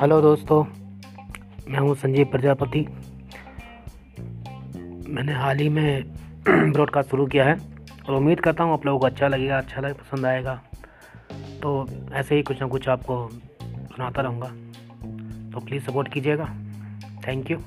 Hello दोस्तों, मैं हूँ संजीव प्रजापति। मैंने हाल ही में ब्रॉडकास्ट शुरू किया है और उम्मीद करता हूँ आप लोगों को अच्छा लगेगा अच्छा लगे, पसंद आएगा। तो ऐसे ही कुछ ना कुछ आपको सुनाता रहूँगा। तो प्लीज़ सपोर्ट कीजिएगा। Thank you